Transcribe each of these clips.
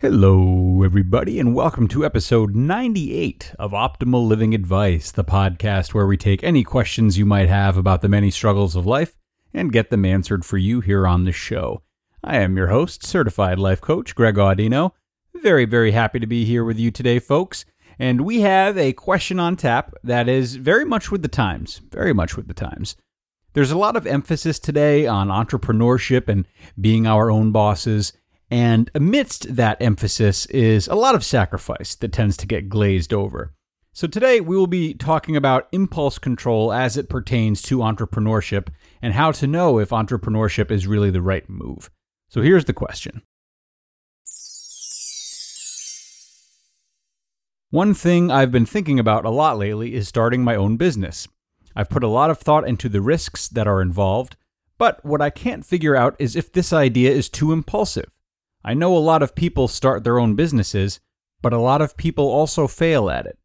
Hello, everybody, and welcome to episode 98 of Optimal Living Advice, the podcast where we take any questions you might have about the many struggles of life and get them answered for you here on the show. I am your host, certified life coach Greg Audino. Very, very happy to be here with you today, folks. And we have a question on tap that is very much with the times, very much with the times. There's a lot of emphasis today on entrepreneurship and being our own bosses. And amidst that emphasis is a lot of sacrifice that tends to get glazed over. So today we will be talking about impulse control as it pertains to entrepreneurship and how to know if entrepreneurship is really the right move. So here's the question. One thing I've been thinking about a lot lately is starting my own business. I've put a lot of thought into the risks that are involved, but what I can't figure out is if this idea is too impulsive. I know a lot of people start their own businesses, but a lot of people also fail at it.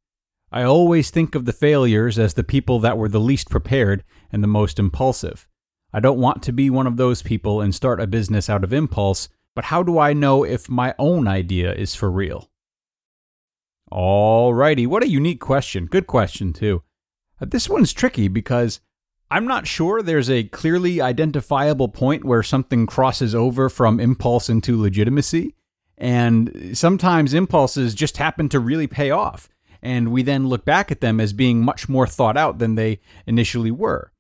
I always think of the failures as the people that were the least prepared and the most impulsive. I don't want to be one of those people and start a business out of impulse, but how do I know if my own idea is for real? Alrighty, what a unique question. Good question, too. Uh, this one's tricky because I'm not sure there's a clearly identifiable point where something crosses over from impulse into legitimacy. And sometimes impulses just happen to really pay off. And we then look back at them as being much more thought out than they initially were.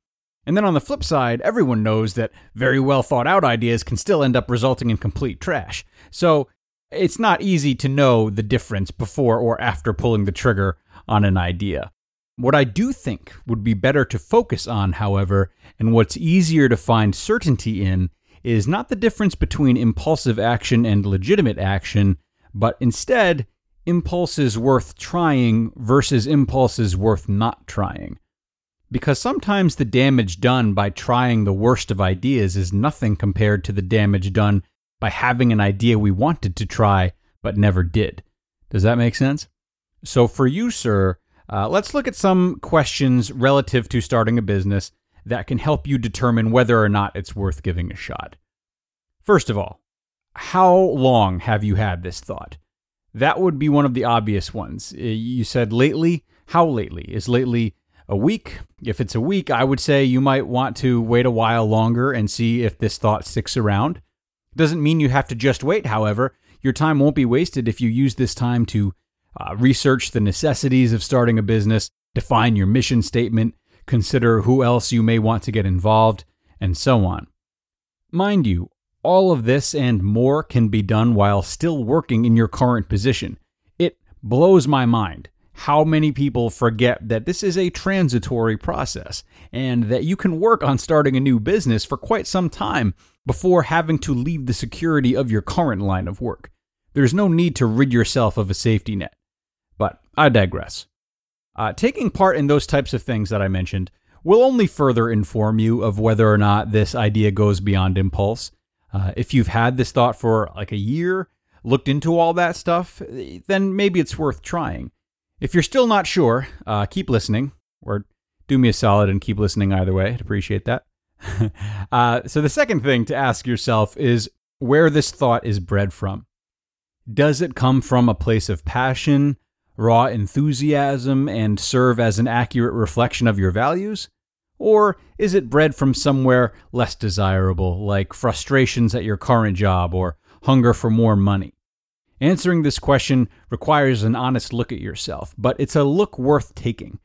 And then on the flip side, everyone knows that very well thought out ideas can still end up resulting in complete trash. So it's not easy to know the difference before or after pulling the trigger on an idea. What I do think would be better to focus on, however, and what's easier to find certainty in, is not the difference between impulsive action and legitimate action, but instead, impulses worth trying versus impulses worth not trying. Because sometimes the damage done by trying the worst of ideas is nothing compared to the damage done by having an idea we wanted to try but never did. Does that make sense? So, for you, sir, uh, let's look at some questions relative to starting a business that can help you determine whether or not it's worth giving a shot. First of all, how long have you had this thought? That would be one of the obvious ones. Uh, you said lately. How lately? Is lately a week? If it's a week, I would say you might want to wait a while longer and see if this thought sticks around. Doesn't mean you have to just wait, however. Your time won't be wasted if you use this time to uh, research the necessities of starting a business, define your mission statement, consider who else you may want to get involved, and so on. Mind you, all of this and more can be done while still working in your current position. It blows my mind how many people forget that this is a transitory process and that you can work on starting a new business for quite some time before having to leave the security of your current line of work. There's no need to rid yourself of a safety net. But I digress. Uh, taking part in those types of things that I mentioned will only further inform you of whether or not this idea goes beyond impulse. Uh, if you've had this thought for like a year, looked into all that stuff, then maybe it's worth trying. If you're still not sure, uh, keep listening, or do me a solid and keep listening either way. I'd appreciate that. uh, so, the second thing to ask yourself is where this thought is bred from. Does it come from a place of passion, raw enthusiasm and serve as an accurate reflection of your values? Or is it bred from somewhere less desirable, like frustrations at your current job or hunger for more money? Answering this question requires an honest look at yourself, but it's a look worth taking.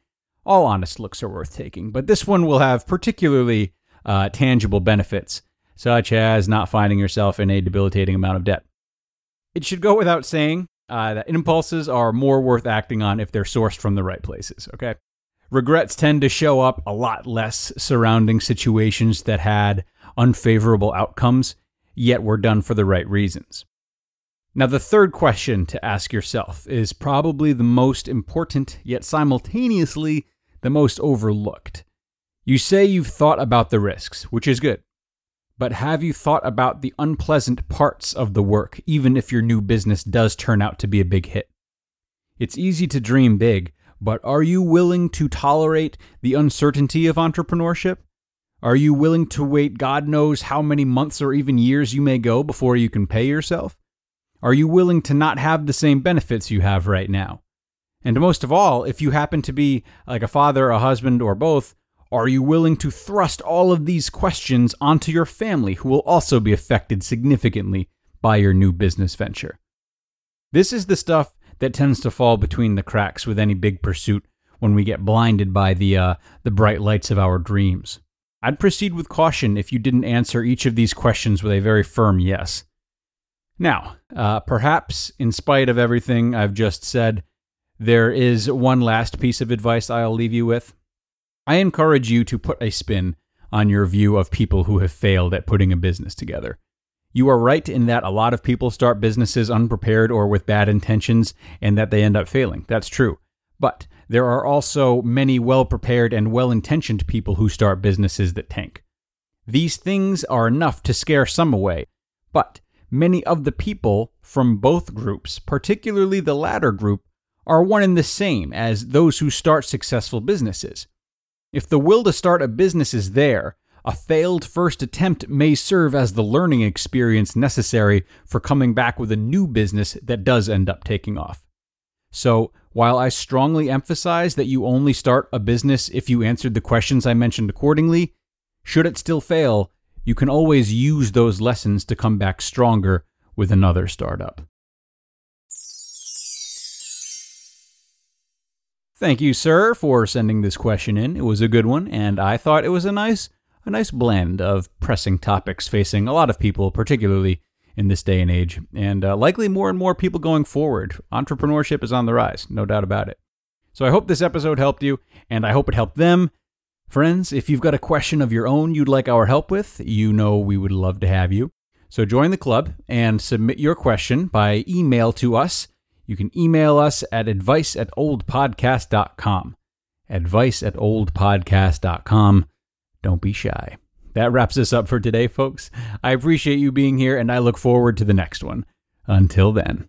All honest looks are worth taking, but this one will have particularly uh, tangible benefits, such as not finding yourself in a debilitating amount of debt. It should go without saying uh, that impulses are more worth acting on if they're sourced from the right places, okay? Regrets tend to show up a lot less surrounding situations that had unfavorable outcomes, yet were done for the right reasons. Now, the third question to ask yourself is probably the most important, yet simultaneously the most overlooked. You say you've thought about the risks, which is good. But have you thought about the unpleasant parts of the work, even if your new business does turn out to be a big hit? It's easy to dream big, but are you willing to tolerate the uncertainty of entrepreneurship? Are you willing to wait God knows how many months or even years you may go before you can pay yourself? Are you willing to not have the same benefits you have right now? And most of all, if you happen to be like a father, a husband, or both, are you willing to thrust all of these questions onto your family who will also be affected significantly by your new business venture? This is the stuff that tends to fall between the cracks with any big pursuit when we get blinded by the uh, the bright lights of our dreams. I'd proceed with caution if you didn't answer each of these questions with a very firm yes. Now, uh, perhaps in spite of everything I've just said, there is one last piece of advice I'll leave you with. I encourage you to put a spin on your view of people who have failed at putting a business together. You are right in that a lot of people start businesses unprepared or with bad intentions and that they end up failing. That's true. But there are also many well prepared and well intentioned people who start businesses that tank. These things are enough to scare some away, but many of the people from both groups, particularly the latter group, are one and the same as those who start successful businesses. If the will to start a business is there, a failed first attempt may serve as the learning experience necessary for coming back with a new business that does end up taking off. So, while I strongly emphasize that you only start a business if you answered the questions I mentioned accordingly, should it still fail, you can always use those lessons to come back stronger with another startup. Thank you, sir, for sending this question in. It was a good one, and I thought it was a nice a nice blend of pressing topics facing a lot of people, particularly in this day and age, and uh, likely more and more people going forward. Entrepreneurship is on the rise, no doubt about it. So I hope this episode helped you, and I hope it helped them. Friends, if you've got a question of your own you'd like our help with, you know we would love to have you. So join the club and submit your question by email to us you can email us at advice at oldpodcast.com. Advice at oldpodcast.com. Don't be shy. That wraps us up for today, folks. I appreciate you being here, and I look forward to the next one. Until then.